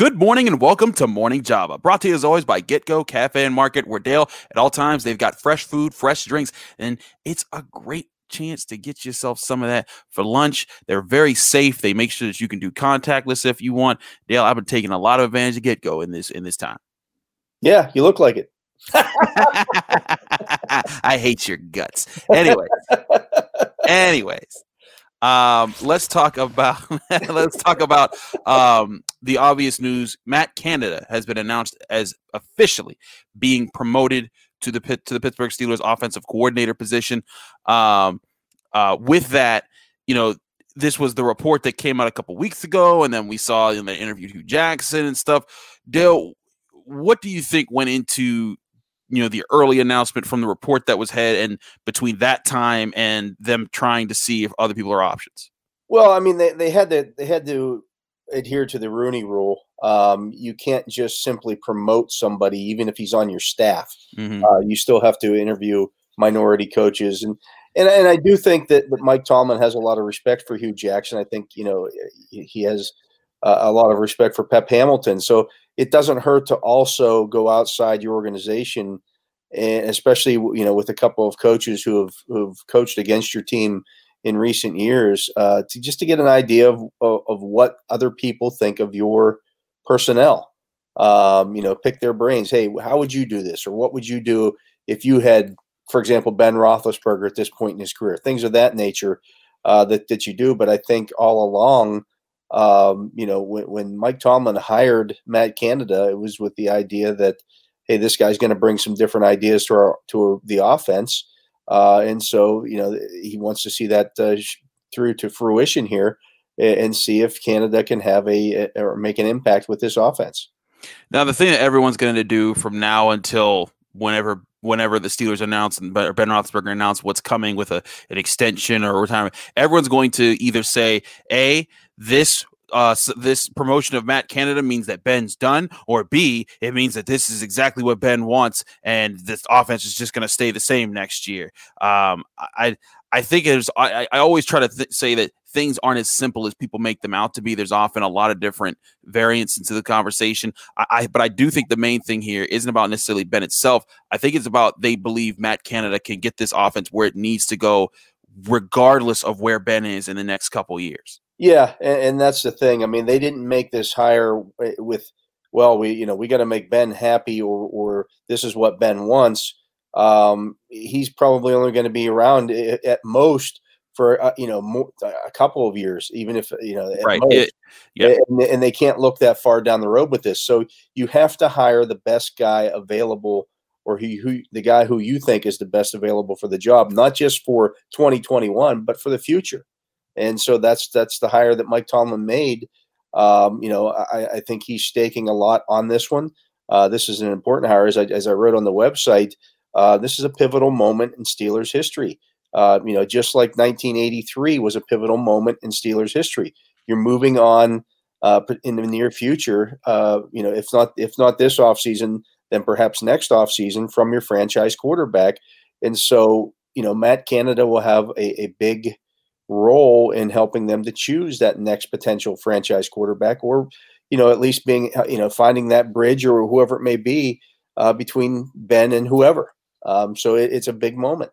Good morning and welcome to Morning Java. Brought to you as always by GetGo Cafe and Market, where Dale at all times they've got fresh food, fresh drinks, and it's a great chance to get yourself some of that for lunch. They're very safe. They make sure that you can do contactless if you want. Dale, I've been taking a lot of advantage of GetGo in this in this time. Yeah, you look like it. I hate your guts. Anyway. Anyways, um, let's talk about let's talk about um, the obvious news. Matt Canada has been announced as officially being promoted to the to the Pittsburgh Steelers offensive coordinator position. Um, uh, with that, you know, this was the report that came out a couple weeks ago, and then we saw in the interview Hue Jackson and stuff. Dale, what do you think went into you know the early announcement from the report that was had and between that time and them trying to see if other people are options? Well i mean they, they had to they had to adhere to the rooney rule. Um, you can't just simply promote somebody even if he's on your staff. Mm-hmm. uh, you still have to interview minority coaches. And and, and i do think that, that mike tomlin has a lot of respect for hue jackson. I think you know he has uh, a lot of respect for pep hamilton. So it doesn't hurt to also go outside your organization, and especially you know with a couple of coaches who have who've coached against your team in recent years, uh, to just to get an idea of, of, of what other people think of your personnel. Um, you know, pick their brains. Hey, how would you do this, or what would you do if you had, for example, Ben Roethlisberger at this point in his career? Things of that nature uh, that that you do. But I think all along um, you know, when, when Mike Tomlin hired Matt Canada, it was with the idea that, hey, this guy's going to bring some different ideas to our to the offense, uh, and so you know he wants to see that uh, through to fruition here and see if Canada can have a or make an impact with this offense. Now, the thing that everyone's going to do from now until whenever whenever the Steelers announce and Ben Roethlisberger announce what's coming with a an extension or retirement, everyone's going to either say, "A, this uh, this promotion of Matt Canada means that Ben's done, or B, it means that this is exactly what Ben wants, and this offense is just going to stay the same next year. Um, I I think it was. I, I always try to th- say that things aren't as simple as people make them out to be. There's often a lot of different variants into the conversation. I, I but I do think the main thing here isn't about necessarily Ben itself. I think it's about they believe Matt Canada can get this offense where it needs to go, regardless of where Ben is in the next couple years. Yeah, and, and, that's the thing. I mean, they didn't make this hire with, well, we you know we got to make Ben happy, or or this is what Ben wants. Um, he's probably only going to be around at most for uh, you know more, a couple of years, even if you know right. Most, yeah, and, and they can't look that far down the road with this. So you have to hire the best guy available or who, who the guy who you think is the best available for the job, not just for 2021, but for the future and so that's that's the hire that Mike Tomlin made. Um, you know, I, I, think he's staking a lot on this one. Uh, this is an important hire, as I, as I wrote on the website. Uh, this is a pivotal moment in Steelers history. Uh, you know, just like 1983 was a pivotal moment in Steelers history. You're moving on uh, in the near future. Uh, you know, if not if not this offseason, then perhaps next offseason from your franchise quarterback. And so, you know, Matt Canada will have a, a big role in helping them to choose that next potential franchise quarterback or you know at least being you know finding that bridge or whoever it may be uh, between ben and whoever. Um, so it, it's a big moment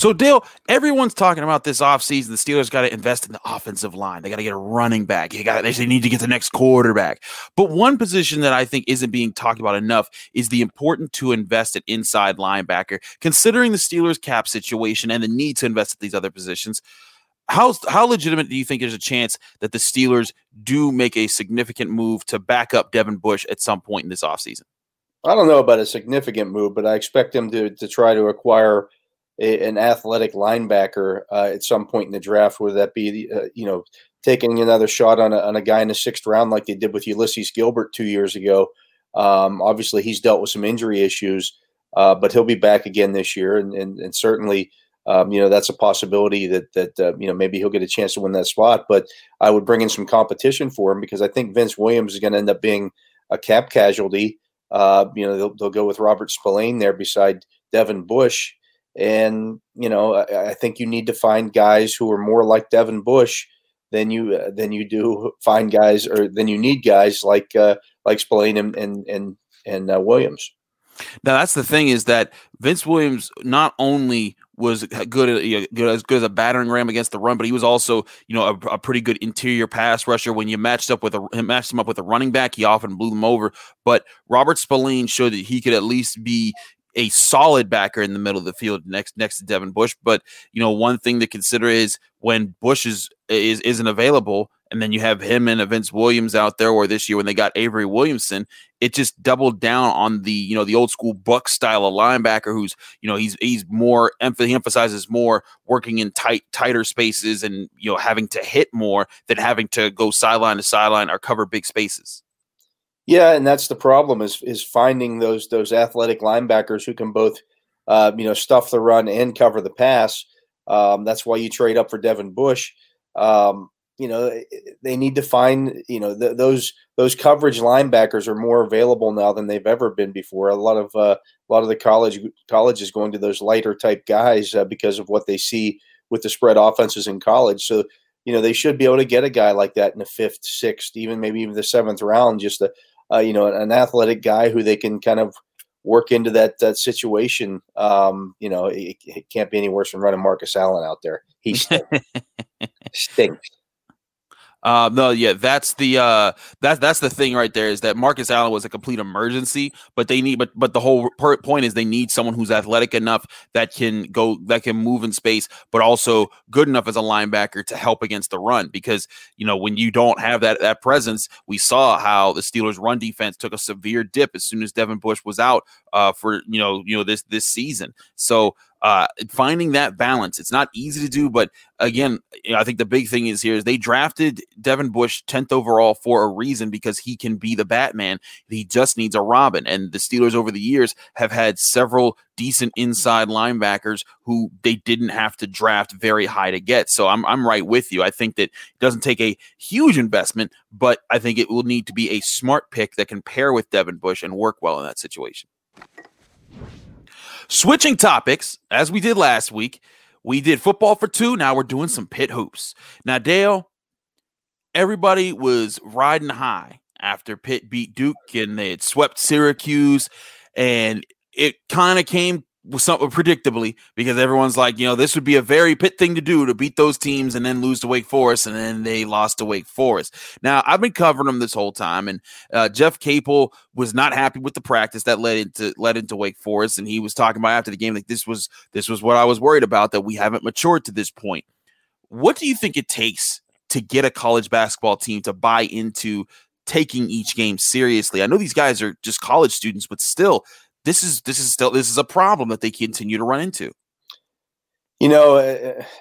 So, Dale, everyone's talking about this offseason. The Steelers got to invest in the offensive line. They got to get a running back. They got they need to get the next quarterback. But one position that I think isn't being talked about enough is the important to invest at inside linebacker, considering the Steelers cap situation and the need to invest at these other positions. How, how legitimate do you think there's a chance that the Steelers do make a significant move to back up Devin Bush at some point in this offseason? I don't know about a significant move, but I expect them to, to try to acquire – a, an athletic linebacker uh, at some point in the draft, whether that be uh, you know taking another shot on a, on a guy in the sixth round like they did with Ulysses Gilbert two years ago. Um, obviously, he's dealt with some injury issues, uh, but he'll be back again this year, and and, and certainly. Um, you know that's a possibility that that uh, you know maybe he'll get a chance to win that spot. But I would bring in some competition for him because I think Vince Williams is going to end up being a cap casualty. Uh, you know they'll, they'll go with Robert Spillane there beside Devin Bush, and you know I, I, think you need to find guys who are more like Devin Bush than you uh, than you do find guys or than you need guys like uh, like Spillane and and and, and uh, Williams. Now that's the thing is that Vince Williams not only was good, you know, good as good as a battering ram against the run, but he was also you know a, a, pretty good interior pass rusher. When you matched up with a matched him up with a running back, he often blew them over. But Robert Spillane showed that he could at least be a solid backer in the middle of the field next next to Devin Bush. But you know, one thing to consider is when Bush is is isn't available, and then you have him and Vince Williams out there, or this year when they got Avery Williamson, it just doubled down on the you know the old school Buck style of linebacker, who's you know he's he's more he emphasizes more working in tight tighter spaces and you know having to hit more than having to go sideline to sideline or cover big spaces. Yeah, and that's the problem is is finding those those athletic linebackers who can both uh, you know stuff the run and cover the pass. Um, that's why you trade up for Devin Bush. Um, you know they need to find you know th- those those coverage linebackers are more available now than they've ever been before. A lot of uh, a lot of the college colleges going to those lighter type guys uh, because of what they see with the spread offenses in college. So you know they should be able to get a guy like that in the fifth, sixth, even maybe even the seventh round, just to uh, you know, an athletic guy who they can kind of work into that that situation. Um, you know, it, it, can't be any worse than running Marcus Allen out there. He stinks. stinks. Uh, no, yeah, that's the uh, that's that's the thing right there is that Marcus Allen was a complete emergency, but they need, but but the whole point is they need someone who's athletic enough that can go that can move in space, but also good enough as a linebacker to help against the run. Because you know when you don't have that that presence, we saw how the Steelers' run defense took a severe dip as soon as Devin Bush was out uh, for you know you know this this season. So uh, finding that balance. It's not easy to do, but again, you know, I think the big thing is here is they drafted Devin Bush 10th overall for a reason because he can be the Batman. He just needs a Robin. And the Steelers over the years have had several decent inside linebackers who they didn't have to draft very high to get. So I'm, I'm right with you. I think that it doesn't take a huge investment, but I think it will need to be a smart pick that can pair with Devin Bush and work well in that situation. Switching topics, as we did last week, we did football for two. Now we're doing some Pitt hoops. Now, Dale, everybody was riding high after Pitt beat Duke and they had swept Syracuse. And it kind of came something predictably because everyone's like, you know, this would be a very Pitt thing to do to beat those teams and then lose to Wake Forest, and then they lost to Wake Forest. Now, I've been covering them this whole time, and uh, Jeff Capel was not happy with the practice that led into led into Wake Forest, and he was talking about after the game like this was this was what I was worried about that we haven't matured to this point. What do you think it takes to get a college basketball team to buy into taking each game seriously? I know these guys are just college students, but still, this is this is still this is a problem that they continue to run into. You know,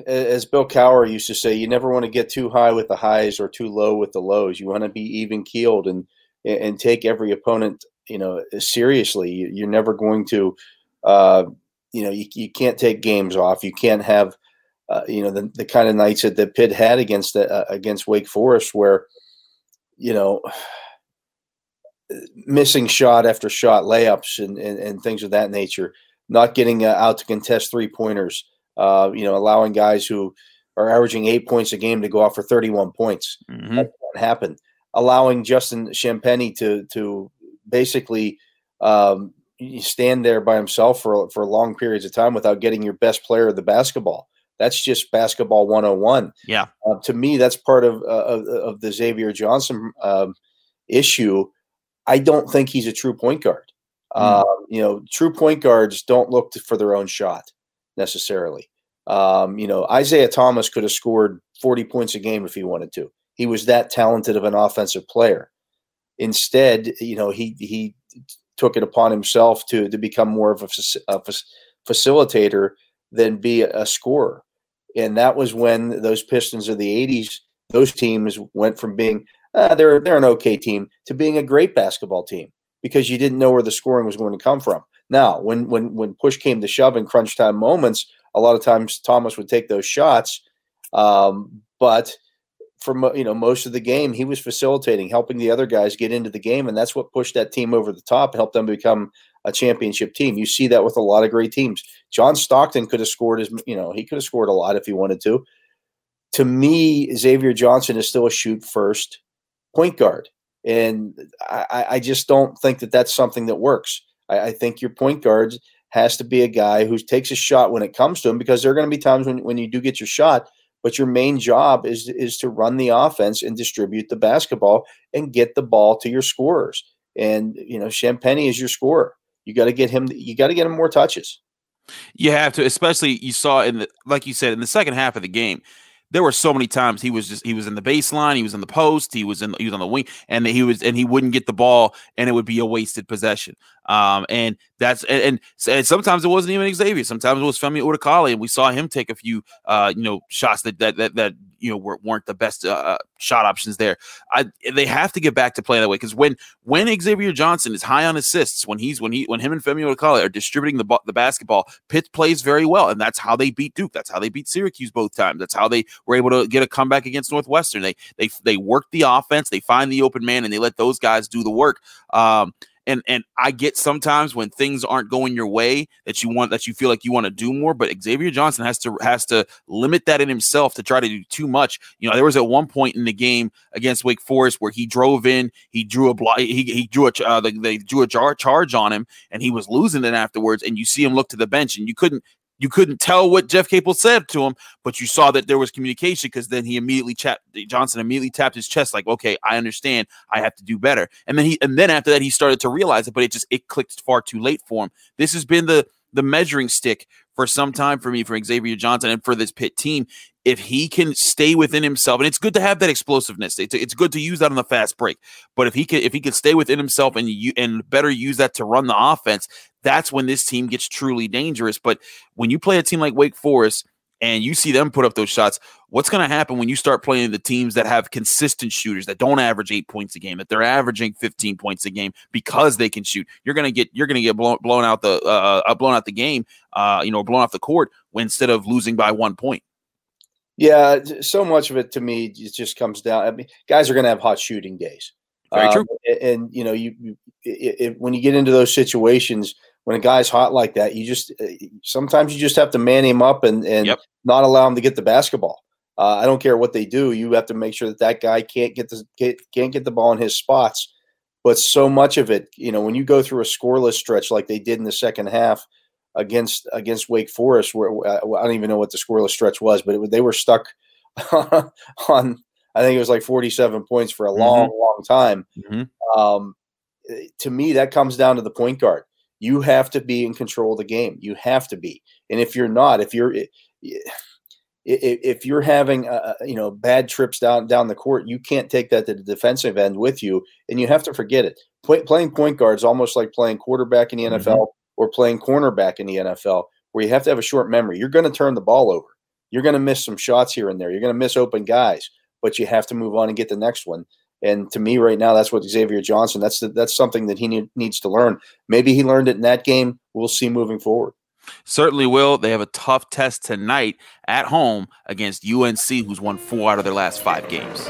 as Bill Cowher used to say, you never want to get too high with the highs or too low with the lows. You want to be even keeled and and take every opponent, you know, seriously. You're never going to, uh, you know, you, you can't take games off. You can't have, uh, you know, the, the kind of nights that the Pitt had against uh, against Wake Forest, where, you know, missing shot after shot, layups, and, and, and things of that nature. Not getting uh, out to contest three pointers. Uh, you know, allowing guys who are averaging eight points a game to go off for 31 points. Mm-hmm. That happen. Allowing Justin Champagnie to to basically um, stand there by himself for for long periods of time without getting your best player of the basketball. That's just basketball 101. Yeah. Uh, to me, that's part of, uh, of, of the Xavier Johnson um, issue I don't think he's a true point guard. Mm. Uh, you know, true point guards don't look to, for their own shot necessarily. Um, you know, Isiah Thomas could have scored 40 points a game if he wanted to. He was that talented of an offensive player. Instead, you know, he he took it upon himself to to become more of a, a facilitator than be a, a scorer. And that was when those Pistons of the 80s those teams went from being uh, they're they're an okay team to being a great basketball team because you didn't know where the scoring was going to come from. Now, when when when push came to shove in crunch time moments, a lot of times Thomas would take those shots, um, but for you know most of the game he was facilitating, helping the other guys get into the game, and that's what pushed that team over the top, and helped them become a championship team. You see that with a lot of great teams. John Stockton could have scored as you know he could have scored a lot if he wanted to. To me, Xavier Johnson is still a shoot first point guard, and I, I just don't think that that's something that works. I, I think your point guard has to be a guy who takes a shot when it comes to him because there are going to be times when, when you do get your shot but your main job is is to run the offense and distribute the basketball and get the ball to your scorers. And you know, Champagnie is your scorer. You got to get him. You got to get him more touches. You have to, especially you saw in the like you said in the second half of the game. There were so many times he was just he was in the baseline, he was in the post, he was in he was on the wing, and he was and he wouldn't get the ball, and it would be a wasted possession. Um, and that's and, and, sometimes it wasn't even Xavier. Sometimes it was Femi Odukale, and we saw him take a few uh, you know shots that that that, that you know were, not the best uh, uh, shot options there. I they have to get back to playing that way because when when Xavier Johnson is high on assists, when he's when he when him and Femi Odukale are distributing the the basketball, Pitt plays very well, and that's how they beat Duke. That's how they beat Syracuse both times. That's how they were able to get a comeback against Northwestern. They they they work the offense, they find the open man, and they let those guys do the work. Um, and and I get sometimes when things aren't going your way that you want that you feel like you want to do more, but Xavier Johnson has to has to limit that in himself to try to do too much. You know, there was at one point in the game against Wake Forest where he drove in, he drew a block, he, he drew a uh, they, they drew a jar charge on him, and he was losing it afterwards. And you see him look to the bench, and you couldn't you couldn't tell what Jeff Capel said to him, but you saw that there was communication because then he immediately tapped Johnson immediately tapped his chest like, okay, I understand, I have to do better. And then he and then after that he started to realize it, but it just it clicked far too late for him. This has been the the measuring stick for some time for me for Xavier Johnson and for this Pitt team. If he can stay within himself, and it's good to have that explosiveness. It's, it's good to use that on the fast break. But if he can if he can stay within himself and you and better use that to run the offense, that's when this team gets truly dangerous. But when you play a team like Wake Forest and you see them put up those shots, what's going to happen when you start playing the teams that have consistent shooters that don't average eight points a game, that they're averaging 15 points a game because they can shoot? You're going to get you're going to get blown, blown out the uh, uh, blown out the game, uh, you know, blown off the court instead of losing by one point. Yeah, so much of it to me it just comes down. I mean, guys are going to have hot shooting days. Very um, true. And, you know, you, you it, it, when you get into those situations when a guy's hot like that, you just uh, sometimes you just have to man him up and and yep. not allow him to get the basketball. Uh, I don't care what they do. You have to make sure that that guy can't get the get, can't get the ball in his spots. But so much of it, you know, when you go through a scoreless stretch like they did in the second half against against Wake Forest, where I don't even know what the scoreless stretch was, but it, they were stuck on. I think it was like 47 points for a long, mm-hmm. long time. Mm-hmm. Um, to me, that comes down to the point guard you have to be in control of the game. You have to be. And if you're not, if you're if you're having uh, you know bad trips down down the court, you can't take that to the defensive end with you, and you have to forget it. Play, playing point guard is almost like playing quarterback in the NFL mm-hmm. Or playing cornerback in the NFL, where you have to have a short memory. You're going to turn the ball over. You're going to miss some shots here and there. You're going to miss open guys, but you have to move on and get the next one. And to me, right now, that's what Xavier Johnson. That's the, that's something that he need, needs to learn. Maybe he learned it in that game. We'll see moving forward. Certainly will. They have a tough test tonight at home against UNC, who's won four out of their last five games.